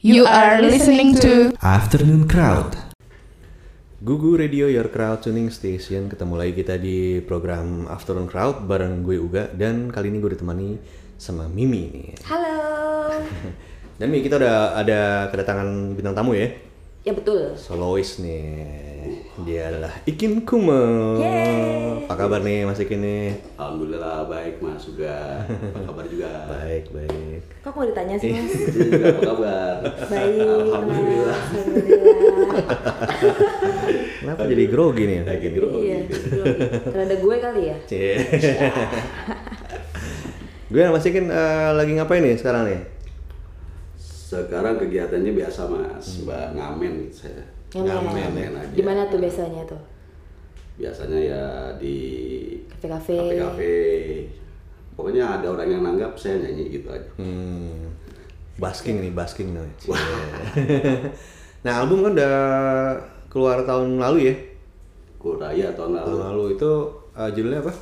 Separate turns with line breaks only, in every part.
You are listening to
Afternoon Crowd. Gugu Radio Your Crowd Tuning Station. Ketemu lagi kita di program Afternoon Crowd bareng gue Uga dan kali ini gue ditemani sama Mimi nih.
Halo.
Dan Mimi kita udah ada kedatangan bintang tamu ya.
Ya betul.
Solois nih. Dia adalah Ikin Kumel.
Yeay.
Apa kabar nih Mas Ikin nih?
Alhamdulillah baik mas juga. Apa kabar juga?
Baik, baik.
Kok mau ditanya sih mas?
Juga apa kabar?
Baik.
Alhamdulillah.
Alhamdulillah.
Kenapa jadi grogi nih?
Lagi grogi.
Iya. Karena ada gue kali ya.
Cie. gue Mas Ikin eh, lagi ngapain nih sekarang nih?
Sekarang kegiatannya biasa mas, mbak ngamen saya.
Ngamen.
Ngamen aja.
Di mana tuh biasanya tuh?
Biasanya ya di
Kafe-kafe.
kafe-kafe. Pokoknya ada orang yang nanggap saya nyanyi gitu aja.
Hmm, basking nih, basking nih. Nah album kan udah keluar tahun lalu ya.
Kuraya tahun lalu.
Tahun lalu itu eh, judulnya apa?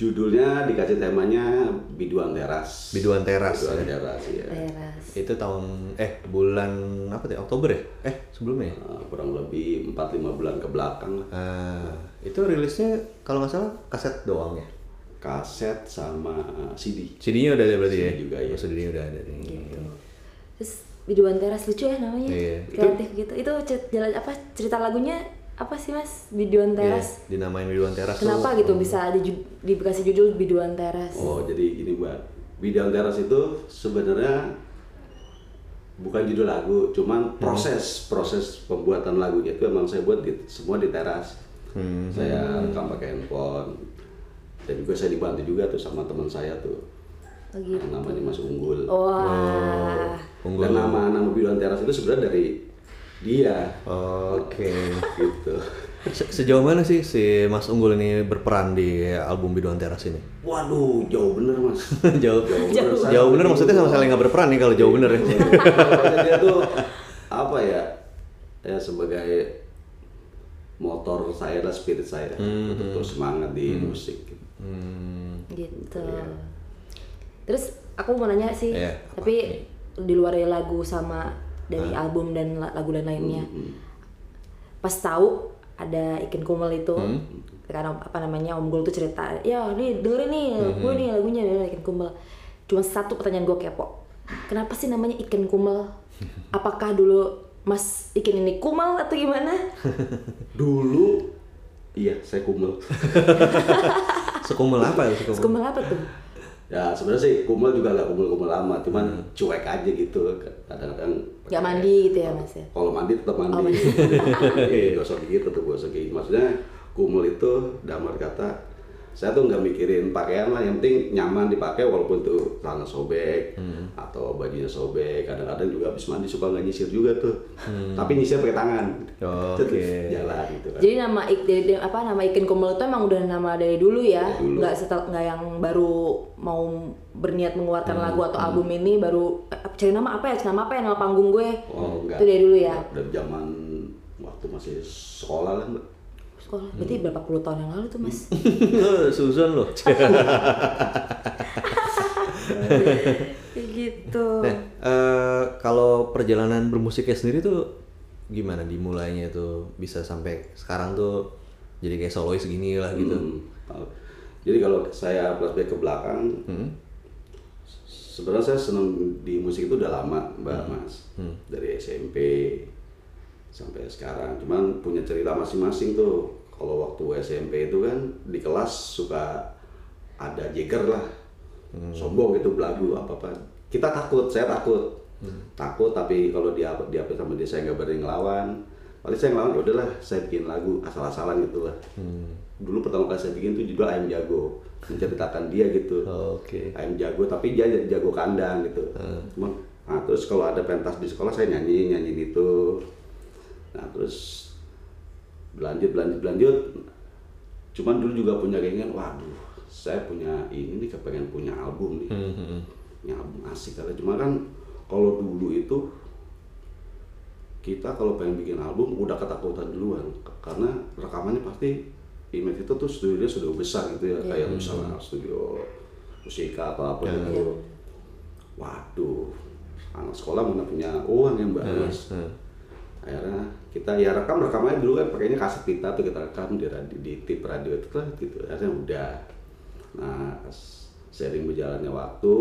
Judulnya dikasih temanya Biduan Teras.
Biduan Teras.
Biduan
ya.
Teras ya.
Teras.
Itu tahun eh bulan apa tuh? Oktober ya? Eh sebelumnya? ya?
Nah, kurang lebih 4-5 bulan ke belakang lah.
Ah, itu rilisnya kalau nggak salah kaset doang ya.
Kaset sama CD.
CD-nya udah ada berarti ya?
CD juga, ya.
Oh, CD-nya udah ada nih.
Terus Biduan Teras lucu ya namanya.
Iya.
Kreatif gitu. Itu jalan apa cerita lagunya apa sih mas? Biduan Teras.
Iya, dinamain Biduan Teras
Kenapa
tuh,
gitu bisa di, dikasih judul Biduan Teras?
Oh, jadi gini Mbak. Bidang teras itu sebenarnya bukan judul lagu, cuman proses proses pembuatan lagunya itu emang saya buat di, semua di teras. Saya rekam pakai handphone. Dan juga saya dibantu juga tuh sama teman saya tuh.
Oh, gitu.
Namanya Mas Unggul.
Wah.
Unggul.
Dan nama nama Bidang teras itu sebenarnya dari dia.
Oke.
gitu.
Se- Sejauh mana sih si Mas Unggul ini berperan di album Biduan Teras ini?
Waduh, jauh bener Mas.
jauh,
bener.
jauh bener maksudnya sama sekali nggak berperan nih kalau jauh bener ya.
Dia tuh apa ya ya sebagai motor saya lah spirit saya untuk terus semangat di musik
Hmm,
gitu terus aku mau nanya sih
Iya,
tapi di luar lagu sama dari album dan la- lagu dan lainnya. Pas tahu ada ikan kumel itu karena apa namanya om Gul tuh cerita ya nih dengerin nih gue nih lagunya ada ikan kumel cuma satu pertanyaan gue kepo kenapa sih namanya ikan kumel apakah dulu mas ikan ini kumel atau gimana?
Dulu iya saya kumel
Sekumel apa ya sekumel?
kumel apa tuh
ya sebenarnya sih kumel juga nggak kumel-kumel lama cuman cuek aja gitu. Kadang-kadang
nggak mandi gitu ya mas ya?
Kalau mandi tetap mandi,
Oh, mandi.
gosok gitu tetap gosok gigi maksudnya kumel itu damar kata saya tuh nggak mikirin pakaian lah yang penting nyaman dipakai walaupun tuh celana sobek atau bajunya sobek. Kadang-kadang juga habis mandi suka nggak nyisir juga tuh. Tapi nyisir pakai tangan.
Oh, oke.
jalan gitu kan.
Jadi nama ik, dari- apa nama ikan kumel itu emang udah nama dari dulu ya, nggak setel nggak yang baru mau berniat mengeluarkan lagu atau album ini baru eh, cari nama apa ya, nama apa ya? Nama panggung gue?
oh enggak
Itu dari dulu ya.
dari zaman waktu masih sekolah lah mbak
Sekolah, berarti berapa puluh tahun yang lalu tuh mas?
Susan loh.
Gitu.
Nah, eh, kalau perjalanan bermusiknya sendiri tuh gimana dimulainya tuh bisa sampai sekarang tuh jadi kayak solois segini lah gitu.
Hmm. Jadi kalau saya flashback ke belakang, sebenarnya saya senang di musik itu udah lama, mbak Mas, dari SMP sampai sekarang. Cuman punya cerita masing-masing tuh. Kalau waktu SMP itu kan di kelas suka ada jeger lah, sombong gitu belagu apa apa. Kita takut, saya takut, takut. Tapi kalau dia dia sama dia saya nggak berani ngelawan. Paling saya ngelawan ya udahlah, saya bikin lagu asal-asalan gitu lah. Dulu pertama kali saya bikin tuh judul ayam jago. Menceritakan dia gitu.
Oke.
ayam jago tapi dia jago kandang gitu. Cuma nah, terus kalau ada pentas di sekolah saya nyanyi nyanyi itu. Nah terus berlanjut berlanjut berlanjut. Cuman dulu juga punya keinginan waduh saya punya ini nih kepengen punya album nih. Punya album asik kali cuma kan kalau dulu itu kita kalau pengen bikin album udah ketakutan duluan. Karena rekamannya pasti image itu tuh studionya sudah besar gitu ya. Kayak misalnya studio musika atau apa gitu. Waduh anak sekolah mana punya uang yang bagus akhirnya kita ya rekam rekamannya dulu kan pakainya kaset pita tuh kita rekam di radio, di tip radio itu kan gitu. Akhirnya udah. Nah sering berjalannya waktu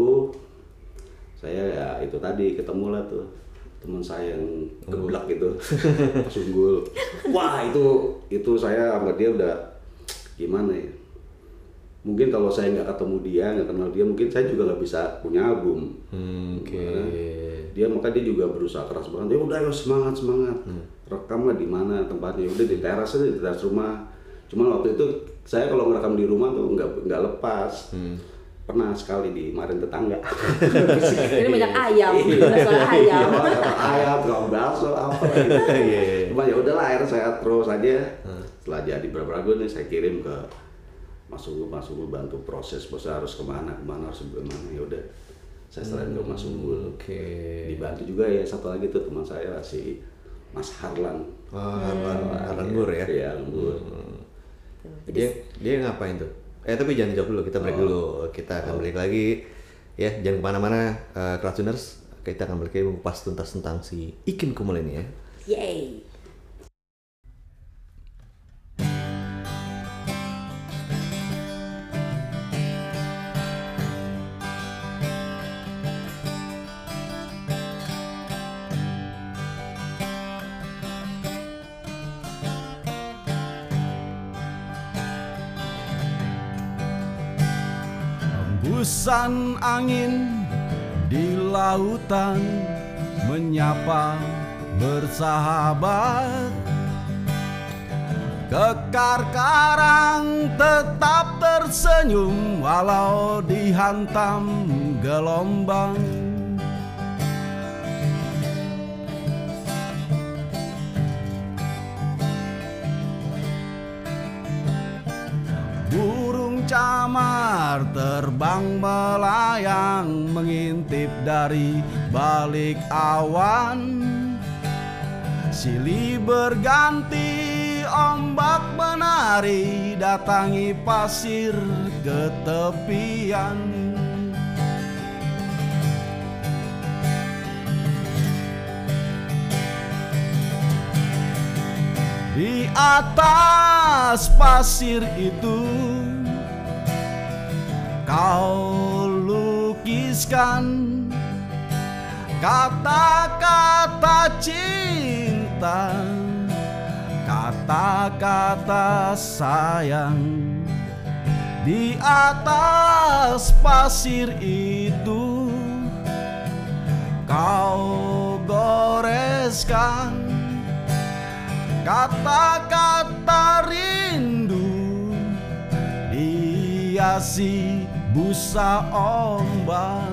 saya ya itu tadi ketemu lah tuh teman saya yang geblak gitu Pas unggul wah itu itu saya sama dia udah gimana ya mungkin kalau saya nggak ketemu dia nggak kenal dia mungkin saya juga nggak bisa punya album
Hmm, Oke.
Gimana? dia maka dia juga berusaha keras banget ya udah ayo semangat semangat rekam lah di mana tempatnya udah di teras aja di teras rumah cuma waktu itu saya kalau ngerekam di rumah tuh nggak nggak lepas pernah sekali di kemarin tetangga
Ini banyak ayam,
Iya.
ada suara ayam.
Iya, ayam tukang bakso apa gitu.
Iya.
cuma ya udahlah akhirnya saya terus aja setelah jadi beberapa lagu nih saya kirim ke masuk masuk bantu proses bos harus ke mana ke mana harus ke mana ya udah saya selain ke Mas Unggul
Oke.
dibantu juga ya satu lagi tuh teman saya si Mas Harlan
Oh, Harlan, Harlan Bur ya.
iya Lembur
Dia dia ngapain tuh? Eh tapi jangan jawab dulu, kita break dulu. Kita akan balik lagi. Ya, jangan ke mana-mana, uh, Crowdtuners. Kita akan balik lagi mengupas tuntas tentang si Ikin Kumul ini ya.
Yay.
Hembusan angin di lautan menyapa bersahabat. Kekar karang tetap tersenyum walau dihantam gelombang. Burung camar terbang melayang mengintip dari balik awan. Silih berganti ombak menari datangi pasir ke tepian Di atas pasir itu Kau lukiskan Kata-kata cinta Kata-kata sayang Di atas pasir itu. Kau goreskan Kata-kata rindu Hiasi busa ombak.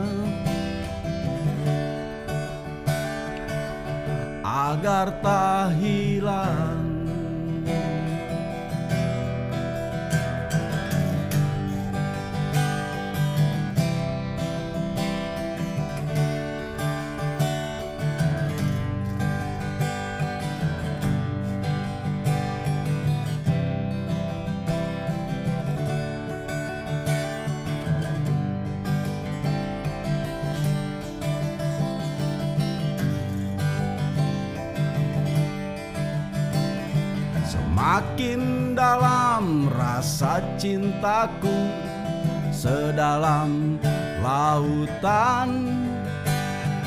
Agar tak hilang Semakin dalam rasa cintaku Sedalam lautan.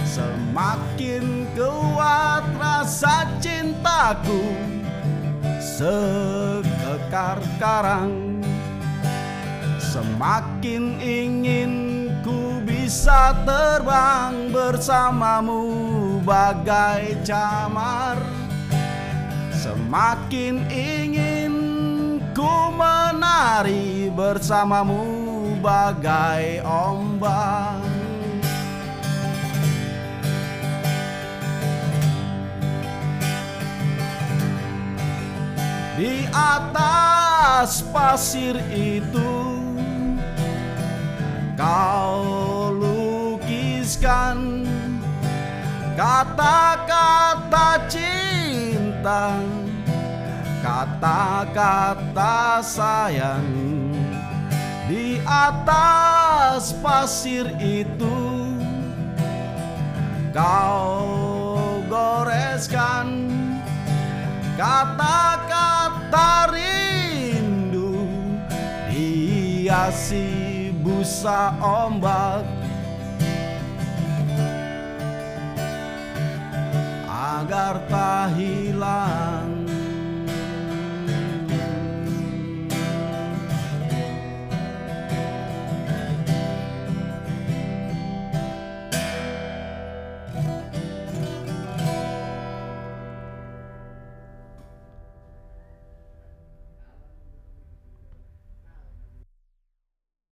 Semakin kuat rasa cintaku Sekekar karang. Semakin ingin ku bisa terbang bersamamu bagai camar Semakin ingin ku menari bersamamu bagai ombak. Di atas pasir itu Kau lukiskan Kata-kata cinta Kata-kata sayang Di atas pasir itu. Kau goreskan kata-kata rindu. Hiasi busa ombak. Agar tak hilang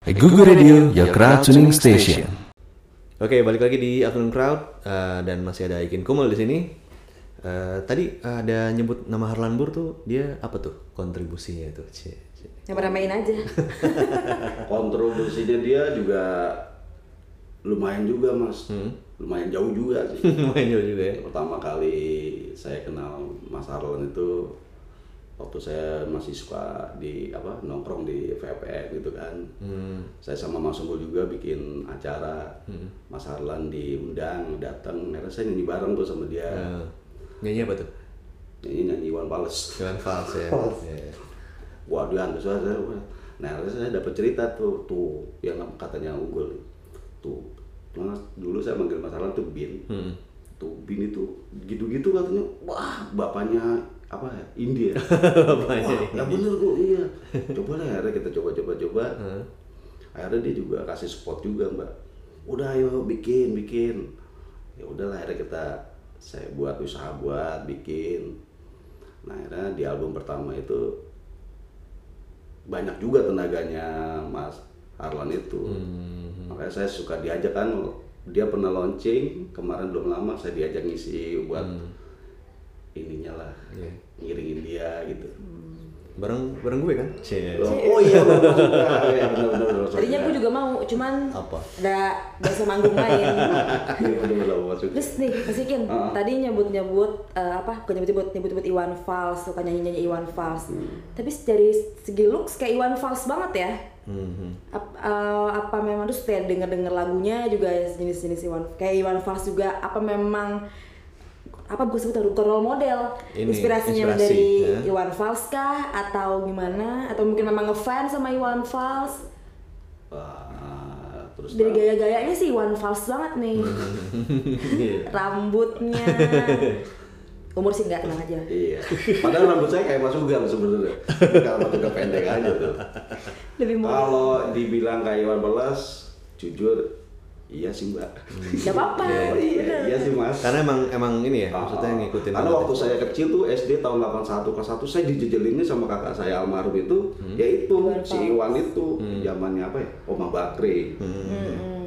Google Radio, your crowd tuning station.
Oke, balik lagi di Afternoon Crowd eh, dan masih ada Ikin Kumul di sini. Eh, tadi ada nyebut nama Harlan Bur tuh, dia apa tuh kontribusinya itu? Cie, cie.
Yang main aja.
Kontribusinya dia juga lumayan juga mas,
Hmm.
lumayan jauh juga sih.
Lumayan jauh juga ya.
Pertama kali saya kenal Mas Arlan itu waktu saya masih suka di apa nongkrong di VPN gitu kan.
Hmm.
Saya sama Mas Unggul juga bikin acara. Mas Arlan diundang, datang. Akhirnya saya nyanyi bareng tuh sama dia.
Eh, nyanyi apa tuh?
Nyanyi nyanyi Iwan Fals.
Iwan Fals ya. Iya.
Waduh, antus saya. Nah, akhirnya saya dapat cerita tuh, tuh yang katanya unggul. Tuh, mas dulu saya manggil Mas Arlan tuh Bin.
Hmm.
Tuh Bin itu gitu-gitu katanya, wah bapaknya apa ya India. Wah, ya bener kok iya. Coba lah akhirnya kita coba-coba coba. Akhirnya dia juga kasih support juga mbak. Udah ayo bikin bikin. Ya udahlah akhirnya kita saya buat usaha buat bikin. Nah akhirnya di album pertama itu banyak juga tenaganya Mas Arlan itu. Makanya saya suka diajak kan dia pernah launching kemarin belum lama saya diajak ngisi buat ininya lah
Iya.
ngiringin dia gitu.
Bareng bareng gue kan? Cie.
Loh, oh iya benar juga. Ya.
Tadinya gue juga mau, cuman
Apa?
ada biasa manggung main.
Iya, benar benar maksudnya.
Terus nih, Mas Ikin, tadi nyebut-nyebut eh, apa? Bukan nyebut-nyebut nyebut-nyebut Iwan Fals, suka nyanyi-nyanyi Iwan Fals. Tapi dari segi looks kayak Iwan Fals banget ya.
Hmm.
Ap- eh, apa memang terus kayak denger-denger lagunya juga jenis-jenis Iwan kayak Iwan Fals juga apa memang apa gue sebut bukan role model
Ini,
inspirasinya
inspirasi,
dari
ya.
Iwan Fals kah atau gimana atau mungkin memang ngefans sama Iwan Fals
Wah, terus
dari gaya-gayanya sih Iwan Fals banget nih
Iya.
rambutnya umur sih nggak kenal aja
Iya. Padahal rambut saya kayak Mas Ugam sebenarnya. Kalau rambut udah pendek aja tuh.
lebih
Kalau dibilang kayak Iwan Belas, jujur iya sih mbak.
nggak apa-apa
Oh, iya,
bener.
iya sih mas.
Karena emang emang ini ya, maksudnya
Ah,
ngikutin
Karena
banget ya.
waktu saya kecil tuh SD tahun 81 kelas 1 saya dijejelinnya sama kakak saya almarhum itu,
Hmm.
yaitu
Iwan
si. Iwan itu zamannya apa ya? Oma Bakri.
Hmm.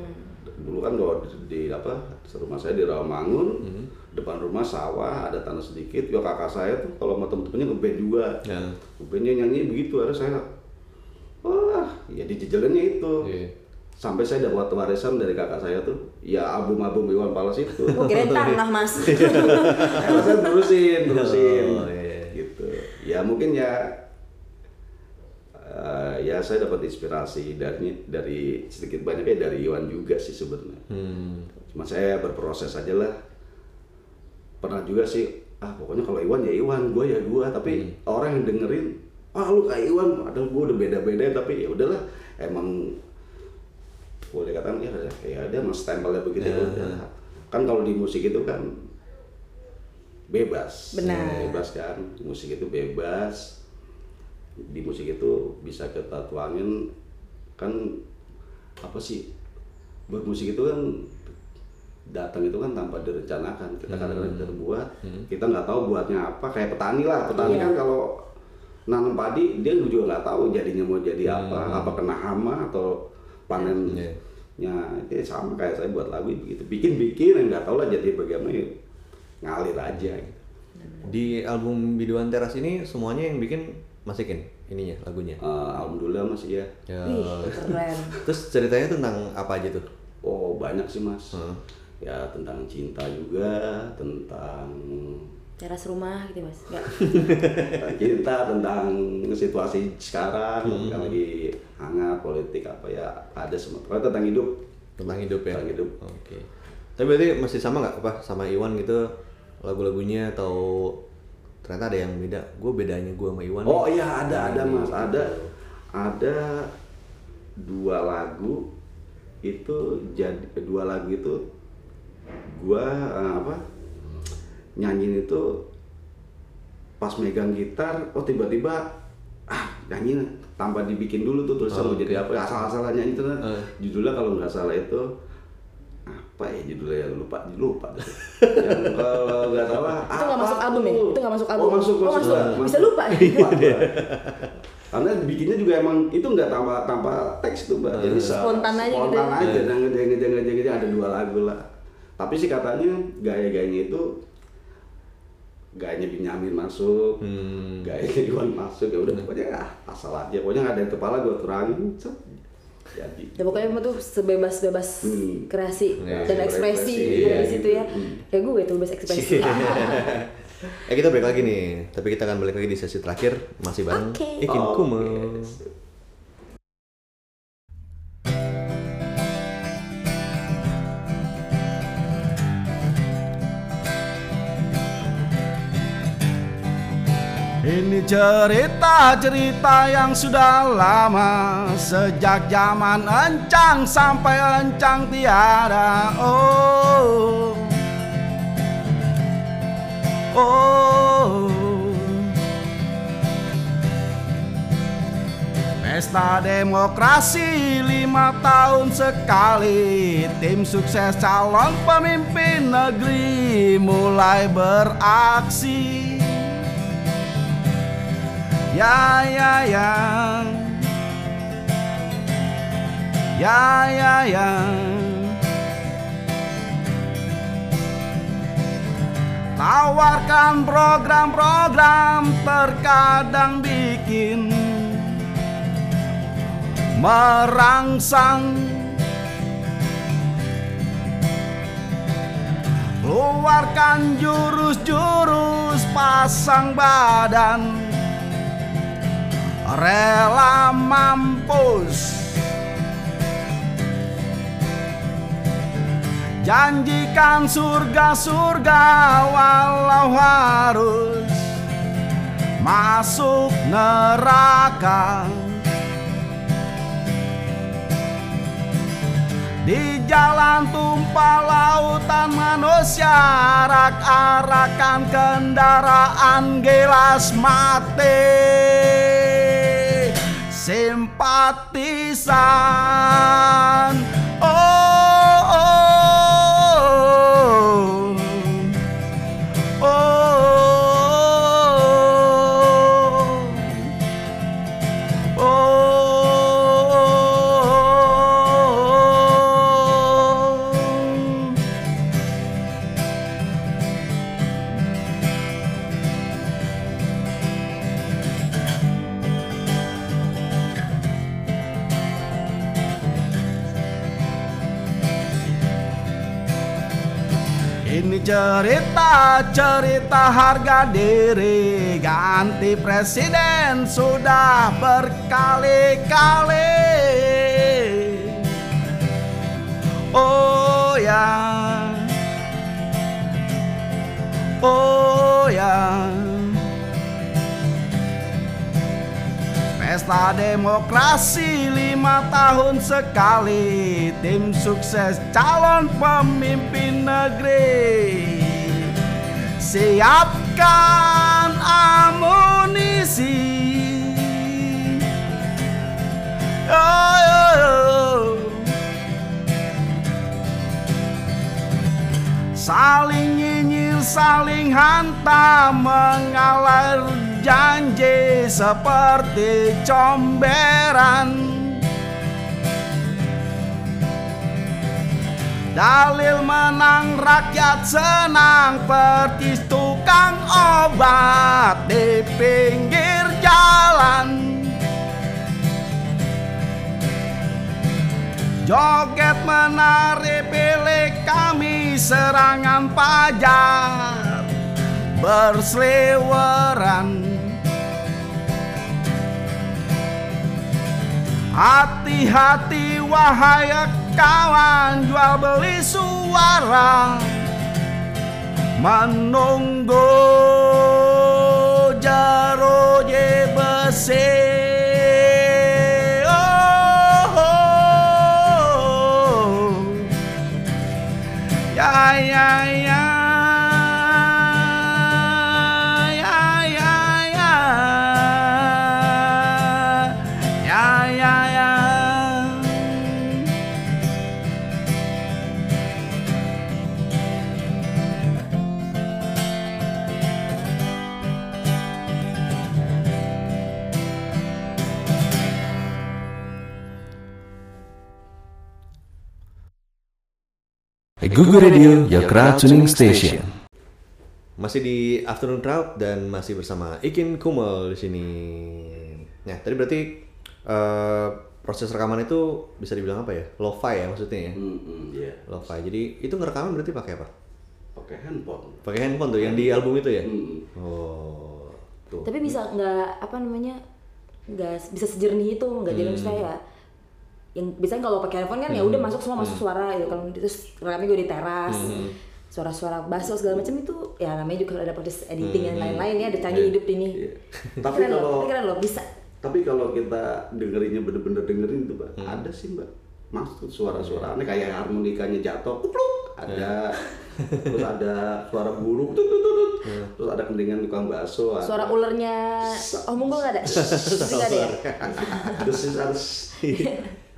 Dulu kan kalau di, di apa rumah saya di Rawamangun,
Hmm.
depan rumah sawah ada tanah sedikit. Ya kakak saya tuh kalau sama temen-temennya ngeband juga,
Ya.
ngebandnya nyanyi begitu. Akhirnya saya, wah ya dijejelinnya itu.
Iya.
Sampai saya dapat warisan dari kakak saya tuh, ya album-album Iwan Fals itu.
Gue kirain tanah mas
Akhirnya saya terusin, terusin.
Oh, iya.
Gitu. Ya mungkin ya eh, ya saya dapat inspirasi dari dari sedikit banyaknya dari Iwan juga sih sebenarnya.
Hmm.
Cuma saya berproses aja lah. Pernah juga sih, ah pokoknya kalau Iwan ya Iwan, gue ya gue. Tapi orang yang dengerin, ah lu kayak Iwan, padahal gue udah beda-beda. Tapi ya udahlah, emang boleh katakan ya ya dia mas stempelnya begitu
Ya,
udah. Kan kalau di musik itu kan bebas.
Benar.
Bebas kan, musik itu bebas. Di musik itu bisa kita tuangin kan apa sih bermusik itu kan datang itu kan tanpa direncanakan kita kadang-kadang kita buat kita nggak tahu buatnya apa kayak petani lah petani
Iya.
kan kalau nanam padi dia juga nggak tahu jadinya mau jadi apa apa kena hama atau panennya itu sama kayak saya buat lagu begitu bikin bikin yang nggak tahu lah jadi bagaimana ya ngalir aja gitu.
Di album Biduan Teras ini semuanya yang bikin masikin ininya lagunya.
Eh, alhamdulillah masih ya
Ya.
Wih keren
Terus ceritanya tentang apa aja tuh?
oh banyak sih mas
Hmm.
ya tentang cinta juga tentang
teras rumah gitu mas
cinta tentang situasi sekarang
Hmm.
yang lagi hangat politik apa ya ada semua Pokoknya tentang hidup
Tentang hidup ya.
Tentang hidup.
Oke. Tapi berarti masih sama nggak apa sama Iwan gitu lagu-lagunya atau ternyata ada yang beda. Gue bedanya gue sama Iwan.
Oh iya ada ada
Nah,
mas
gitu.
ada ada dua lagu itu jadi dua lagu itu gua eh, apa nyanyiin itu pas megang gitar oh tiba-tiba ah nyanyi tanpa dibikin dulu tuh terus
Oh,
jadi apa asal-asalan nyanyi itu kan
Eh.
judulnya kalau nggak salah itu apa ya judulnya ya lupa lupa yang kalau nggak salah
Itu nggak masuk album ya? Itu nggak masuk album?
oh masuk
Oh,
masuk,
masuk.
Masuk.
Bisa
lupa. Karena bikinnya juga emang itu nggak tanpa tanpa teks tuh mbak jadi se-
Spontan aja gitu
spontan
ya?
aja dan ngejeng ngejeng ngejeng ngejeng, ada dua lagu lah tapi sih katanya gaya-gayanya itu gayanya Benyamin masuk
Hmm.
gayanya Iwan masuk ya udah pokoknya ah, asal aja pokoknya nggak ada yang kepala gue turangin set, jadi
Ya pokoknya emang tuh sebebas-bebas
Hmm.
kreasi
Iya,
dan ekspresi
iya,
di situ ya.
Hmm.
Kayak gue tuh bebas ekspresi.
eh kita balik lagi nih, tapi kita akan balik lagi di sesi terakhir masih bareng
Oke.
Ikin
Oh,
Kumo.
yes.
Ini cerita-cerita yang sudah lama. Sejak zaman encang sampai encang tiada Oh. Oh. Pesta demokrasi lima tahun sekali. Tim sukses calon pemimpin negeri mulai beraksi Ya ya ya. Ya ya ya. Tawarkan program-program terkadang bikin Merangsang. Keluarkan jurus-jurus pasang badan rela mampus. Janjikan surga-surga walau harus masuk neraka. Di jalan tumpah lautan manusia arak-arakan kendaraan gelas mati Simpatisan. Oh, oh, cerita-cerita harga diri. Ganti presiden sudah berkali-kali. Oh ya. Oh ya. Pesta demokrasi lima tahun sekali. Tim sukses calon pemimpin negeri Siapkan amunisi oh, oh. Saling nyinyir, saling hantam Mengalir janji seperti comberan Dalil menang rakyat senang. Petis tukang obat di pinggir jalan. Joget menari pilih kami serangan pajar berseliweran. Hati-hati wahai kawan jual beli suara. Menunggu jaro besi
Google Radio, your crowd tuning station.
Masih di Afternoon Crowd dan masih bersama Ikin Kumel di sini. Nah, tadi berarti eh, proses rekaman itu bisa dibilang apa ya? Lo-fi ya maksudnya ya?
Hmm, hmm, iya.
Lo-fi. Jadi itu ngerekaman berarti pakai apa?
Pakai handphone.
Pakai handphone tuh yang di album itu ya?
Hmm.
Oh, tuh.
Tapi bisa nggak apa namanya nggak bisa sejernih itu nggak jadi
Hmm.
saya yang biasanya kalau pakai handphone kan ya udah masuk semua masuk suara gitu kalau terus rekamnya gue di teras
Hmm.
suara-suara basso segala macam itu ya namanya juga ada proses editing dan
Hmm.
lain-lain ya ada canggih hidup ini
Iya. Tapi
keren loh
kalau
tapi keren loh bisa
tapi kalau kita dengerinnya bener-bener dengerin tuh, Mbak,
Hmm.
ada sih, Mbak. Masuk suara-suara aneh kayak harmonikanya jatuh, kupluk, ada. terus ada suara burung, tut, tut, tut, tut. terus ada kendingan tukang bakso, ada.
suara ulernya oh munggul nggak ada nggak ada ya
terus harus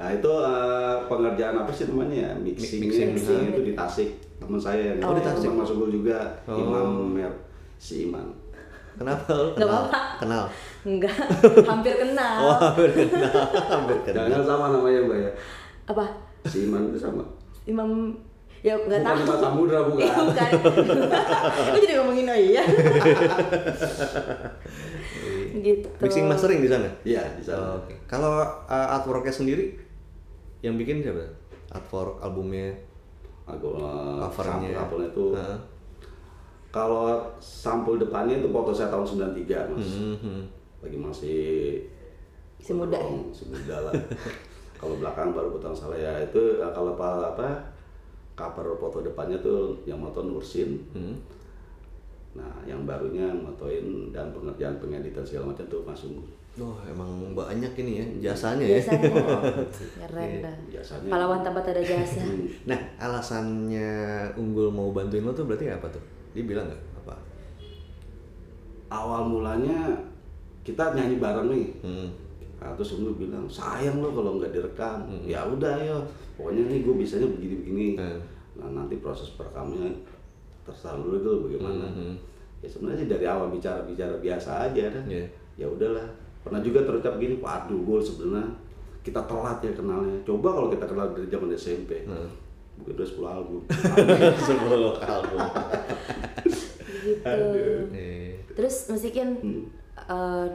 nah itu eh, pengerjaan apa sih namanya ya mixing
Mixing.
mixing itu di Tasik teman saya yang
Oh, di Tasik.
teman masuk juga
Oh.
Imam Mer si Iman
Kenapa lu
Nggak
kenal?
apa-apa.
Kenal.
enggak hampir kenal
Oh, hampir kenal. Hampir kenal.
jangan sama namanya mbak ya
apa
si Iman itu sama
Imam ya nggak
bukan
tahu
Imam Samudra bukan
Iya, bukan. Gue jadi ngomongin oh iya. gitu.
Mixing mastering di sana?
iya di
Oh,
sana
Oke. Kalau uh, artworknya sendiri yang bikin siapa? Artwork albumnya,
aku eh,
covernya.
sampul sampulnya itu
Heeh.
kalau sampul depannya itu foto saya tahun 93 mas
Mhm.
lagi masih
Masih muda ya?
masih muda lah kalau belakang baru butang salah ya itu eh, kalau apa apa cover foto depannya tuh yang moto Nursin
Hmm.
nah yang barunya motoin dan pengerjaan pengeditan segala macam tuh Mas Unggul
Oh, emang banyak ini ya jasanya ya.
Biasanya keren dah. Pahlawan tanpa ada jasa.
Nah, alasannya Unggul mau bantuin lo tuh berarti apa tuh? Dia bilang nggak apa?
awal mulanya kita nyanyi bareng nih
Hmm.
Nah, terus Unggul bilang sayang lo kalau nggak direkam
Hmm.
ya udah ya pokoknya nih gue bisanya begini-begini
Hmm.
nah nanti proses perekamnya terserah dulu tuh bagaimana
Hmm.
ya sebenarnya sih dari awal bicara bicara biasa aja kan
Iya.
ya udahlah pernah juga terucap gini waduh gue sebenarnya kita telat ya kenalnya coba kalau kita kenal dari zaman SMP
Hmm.
mungkin udah 10 album
Sepuluh album.
gitu.
Eh,
Terus musikin
Hmm.
eh,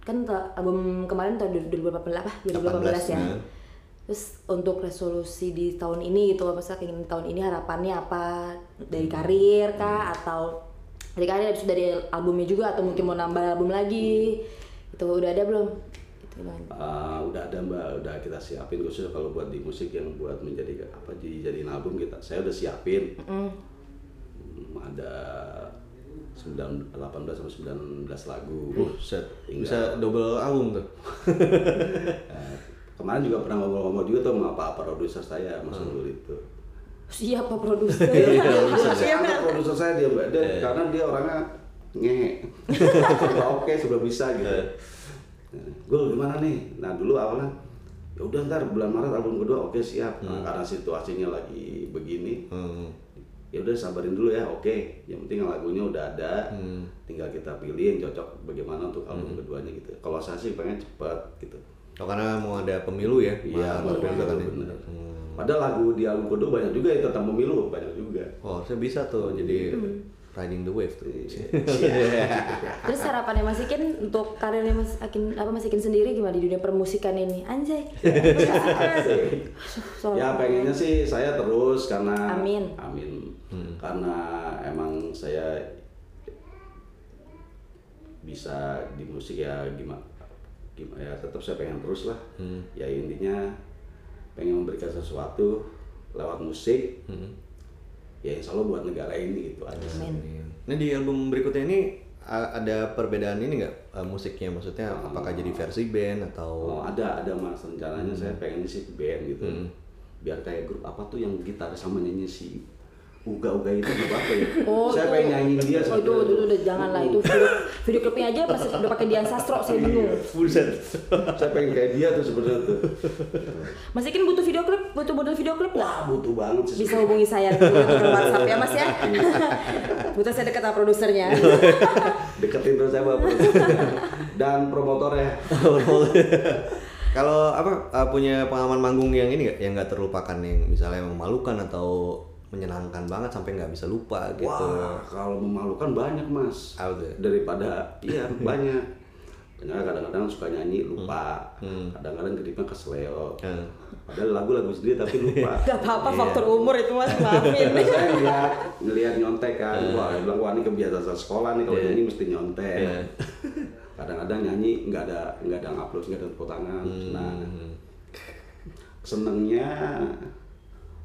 kan album kemarin tahun 2018 apa? 2018 ya.
hmm.
Terus untuk resolusi di tahun ini gitu apa sih keinginan tahun ini harapannya apa dari karir kah atau dari karir dari albumnya juga atau mungkin mau nambah album lagi itu udah ada belum itu?
Ah, udah ada mbak udah kita siapin khusus kalau buat di musik yang buat menjadi apa dijadiin album kita saya udah siapin
Mm.
Hmm, ada 9, 18 sampai 19 lagu
Buset,
Tinggal.
bisa double album tuh.
Eh, kemarin juga pernah ngobrol-ngobrol juga tuh sama apa produser saya Mas
Hmm.
Unggul itu
Siapa produser?
Iya,
saya anggap produser saya dia mbak dia,
Eh.
karena dia orangnya Udah oke sudah bisa gitu
Eh.
gue gimana nih nah dulu awalnya ya udah ntar bulan Maret album kedua oke siap
Hmm.
nah, karena situasinya lagi begini
Hmm.
ya udah sabarin dulu ya oke yang penting lagunya udah ada
Hmm.
tinggal kita pilih yang cocok bagaimana untuk album keduanya gitu kalau saya sih pengen cepet gitu
Oh, karena mau ada pemilu ya?
Iya,
juga kan ya?
benar.
Hmm.
Padahal lagu di album kedua banyak juga yang tentang pemilu, banyak juga.
Oh, saya bisa tuh jadi riding the wave tuh.
Terus harapannya Mas Ikin untuk karirnya Mas Akin apa Mas Ikin sendiri gimana di dunia permusikan ini? Anjay.
Ya pengennya sih saya terus karena
Amin.
Amin. Karena emang saya bisa di musik ya gimana gimana ya tetap saya pengen terus lah. Ya intinya pengen memberikan sesuatu lewat musik ya insya Allah buat negara ini gitu aja sih.
Nah di album berikutnya ini ada perbedaan ini nggak uh, musiknya? Maksudnya apakah jadi versi band atau
Oh ada ada mas rencananya saya pengen sih band gitu. Biar kayak grup apa tuh yang gitar sama nyanyi si Uga Uga itu apa ya?
Oh,
saya
itu.
pengen nyanyiin dia.
Oh, itu, itu, udah janganlah itu video, video klipnya aja pas udah pakai Dian Sastro saya bingung.
Buset.
saya pengen kayak dia tuh sebenarnya tuh.
Mas Ikin butuh video klip, butuh model video klip
Wah
lah.
butuh banget sih.
Bisa hubungi saya ke WhatsApp ya Mas ya. Butuh saya dekat sama produsernya.
Deketin terus saya bapak. Dan promotornya.
Kalau apa uh, punya pengalaman manggung yang ini nggak yang nggak terlupakan yang misalnya memalukan atau menyenangkan banget sampai nggak bisa lupa gitu.
Wah kalau memalukan banyak mas.
Tuh?
Daripada iya banyak. Banyak kadang-kadang suka nyanyi lupa.
Hmm.
Kadang-kadang klipnya kesleo.
Hmm.
Padahal lagu-lagu sendiri tapi lupa.
Gak apa-apa
Iya.
faktor umur itu Mas, maafin.
saya ngeliat ngeliat nyontek kan wah dia bilang wah ini kebiasaan sekolah nih kalau
Iya.
nyanyi mesti nyontek
Iya.
kadang-kadang nyanyi nggak ada nggak ada ngupload nggak ada tepuk tangan nah senengnya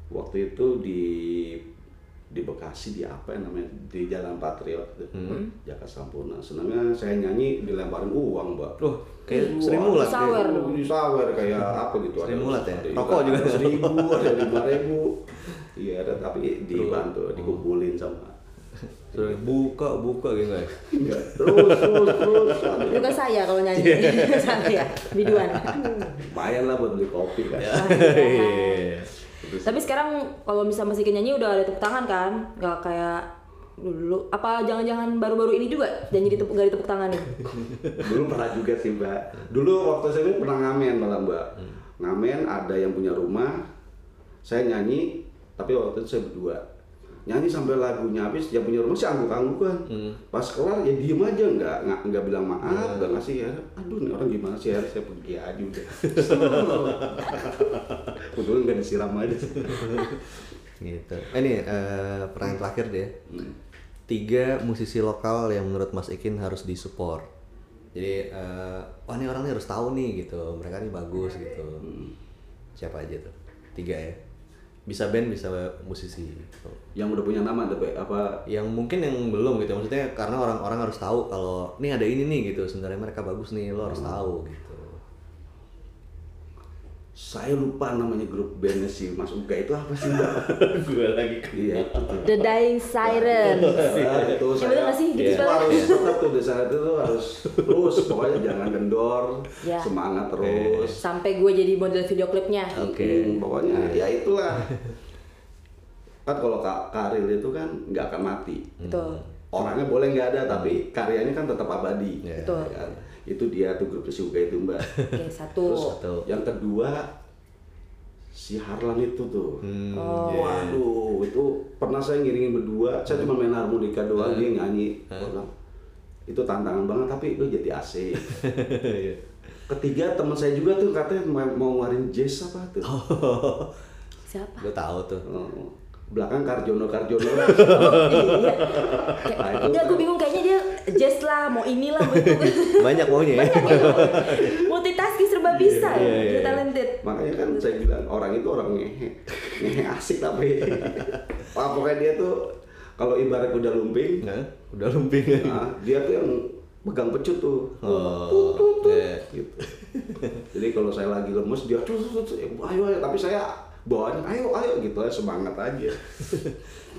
waktu itu di di Bekasi di apa ya namanya di Jalan Patriot itu Jakarta Sampurna senengnya saya nyanyi dilemparin uang mbak
Loh, kayak Sri Mulat
sawer.
kayak.
di sawer kayak apa gitu
Sri Mulat ya? Rokok juga.
ada seribu ada lima ribu iya ada tapi dibantu dikumpulin sama
Terus buka buka gitu ya.
Iya, terus terus terus
kan saya kalau nyanyi. saya, biduan.
lumayan lah buat beli kopi kan
Tapi sekarang kalau bisa Mas Ikin nyanyi udah ada tepuk tangan kan? Gak kayak dulu. Apa jangan-jangan baru-baru ini juga nyanyi di tepuk gak ditepuk tangan nih?
dulu pernah juga sih mbak dulu waktu saya pernah ngamen malah mbak ngamen ada yang punya rumah saya nyanyi tapi waktu itu saya berdua nyanyi sampai lagunya habis yang punya rumah sih angguk-anggukan pas kelar ya diem aja nggak nggak nggak bilang maaf nggak ngasih ya aduh nih orang gimana sih ya saya pergi aja udah kebetulan nggak disiram aja
gitu. Eh, Ini eh, pertanyaan terakhir deh. Tiga musisi lokal yang menurut Mas Ikin harus disupport. Jadi, eh, wah ini orang nih harus tahu nih gitu. Mereka nih bagus gitu. Siapa aja tuh? Tiga ya. Bisa band, bisa musisi. gitu.
Yang udah punya nama tapi apa
Yang mungkin yang belum gitu. Maksudnya karena orang-orang harus tahu kalau nih ada ini nih gitu. Sebenarnya mereka bagus nih, lo harus tahu gitu.
saya lupa namanya grup bandnya si Mas Uga itu apa sih mbak?
Gue lagi
iya itu tuh.
The Dying Siren.
Nah, itu
Ya,
saya
nggak sih? Gitu
itu
spellnya?
harus tetap tuh desa itu tuh harus terus pokoknya jangan kendor
Ya.
semangat terus
Sampai gue jadi model video klipnya.
Oke.
Hmm, pokoknya ya itulah kan kalau ka- karir itu kan nggak akan mati
Betul.
orangnya boleh nggak ada tapi karyanya kan tetap abadi
Iya.
Betul.
Ya kan? itu dia tuh grup si Uga itu mbak
Oke, satu.
Satu.
yang kedua si Harlan itu tuh
Hmm,
Oh.
iya.
Waduh, itu pernah saya ngiringin berdua. Saya cuma main harmonika doang, dia nyanyi. Bilang, itu tantangan banget, tapi itu jadi asik.
Iya.
Ketiga teman saya juga tuh katanya mau, mau ngeluarin jazz apa tuh.
Siapa?
Gue tahu tuh.
Oh, belakang Karjono Karjono.
iya. Kayak,
Nah, itu
enggak, gue bingung kayaknya dia jazz lah, mau inilah, mau itu.
Banyak maunya ya.
Multitasking serba bisa
Iya,
ya,
iya,
dia
iya.
talented.
Makanya kan saya bilang orang itu orang ngehe, ngehe asik tapi. Wah, pokoknya dia tuh kalau ibarat kuda lumping,
Nah, udah lumping.
nah, dia tuh yang pegang pecut tuh.
Oh,
Tut, tut, tut,
iya.
gitu. Jadi kalau saya lagi lemes dia tut, tut, tut, ayo ayo tapi saya bawanya ayo ayo gitu aja semangat aja.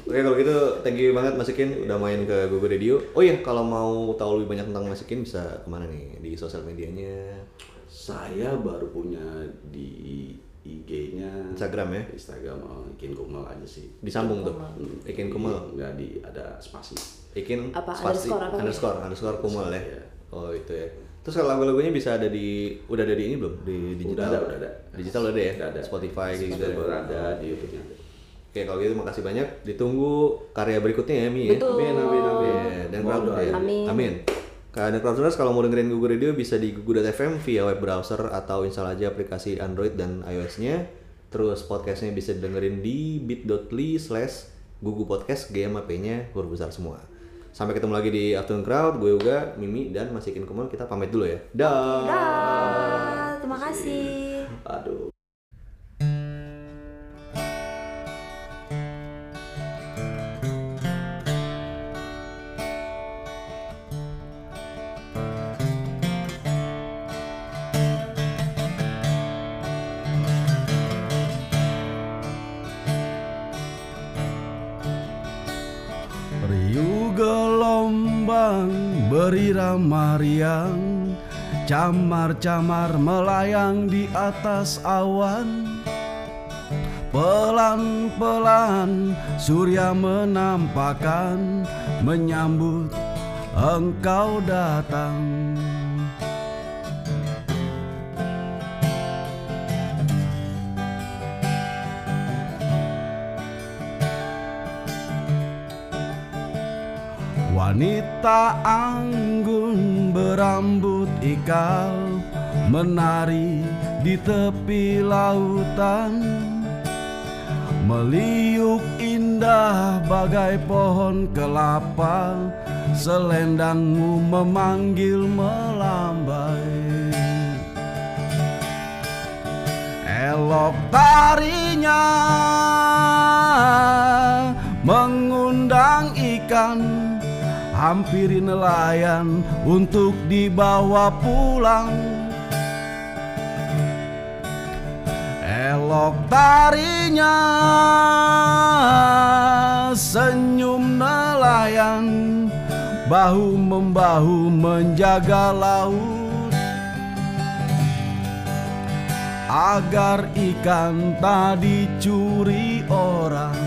Oke kalau gitu thank you banget Mas Ikin udah main ke Google Radio. Oh iya kalau mau tahu lebih banyak tentang Mas Ikin bisa ke mana nih di sosial medianya?
Saya baru punya di IG-nya
Instagram ya?
Instagram oh, Ikin Kumal aja sih.
Disambung tuh.
Hmm,
Ikin Kumal.
Enggak di ada spasi.
Ikin
Apa,
spasi-
underscore apa?
underscore underscore kumal ya.
Iya.
Oh itu ya. Terus kalau lagu-lagunya bisa ada di udah ada di ini belum di digital?
Udah ada, udah ada.
Digital udah ada ya?
Udah ada.
Spotify gitu.
Spotify
ya?
ada di YouTube-nya. ada.
Oke kalau gitu makasih banyak. Ditunggu karya berikutnya ya Mi ya.
Betul.
Amin amin amin.
Iya, dan
Mohon
crowd
doanya.
Amin.
Amin. Kalian crowdtuners kalau mau dengerin Google Radio bisa di google.fm via web browser atau install aja aplikasi Android dan iOS-nya. Terus podcastnya bisa dengerin di bit.ly slash Google Podcast GMAP-nya huruf besar semua. Sampai ketemu lagi di Afternoon Crowd, gue juga Mimi dan Mas Ikin Kumal kita pamit dulu ya. Dah.
Dah, terima kasih.
Aduh.
Berirama riang Camar-camar melayang di atas awan. Pelan-pelan surya menampakkan Menyambut engkau datang Wanita anggun berambut ikal Menari di tepi lautan. Meliuk indah bagai pohon kelapa Selendangmu memanggil melambai. Elok tarinya Mengundang ikan Hampiri nelayan untuk dibawa pulang. Elok tarinya Senyum nelayan. Bahu membahu menjaga laut. Agar ikan tak dicuri orang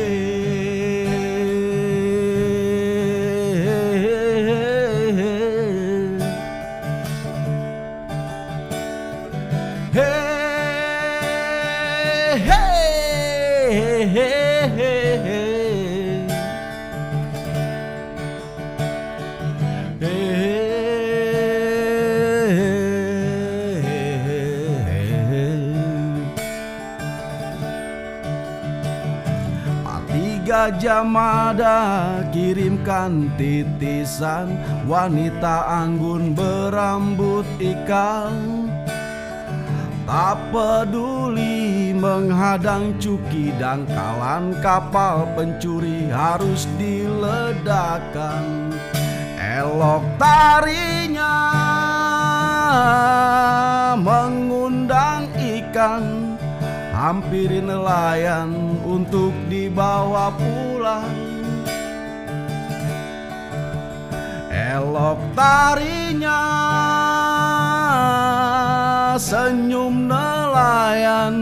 Gajah Mada kirimkan titisan Wanita anggun berambut ikan Tak peduli menghadang cuki dangkalan Kapal pencuri harus diledakkan Elok tarinya mengundang ikan. Hampiri nelayan untuk dibawa pulang. Elok tarinya Senyum nelayan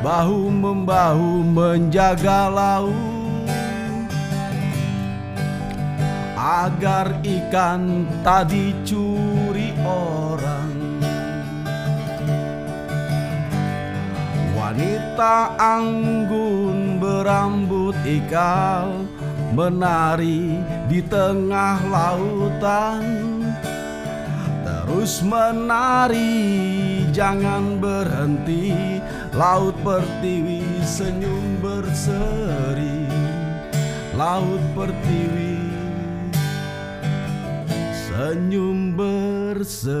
Bahu membahu menjaga laut. Agar ikan tak dicuri orang Wanita anggun berambut ikal Menari di tengah lautan. Terus menari jangan berhenti. Laut pertiwi senyum berseri. Laut pertiwi senyum berseri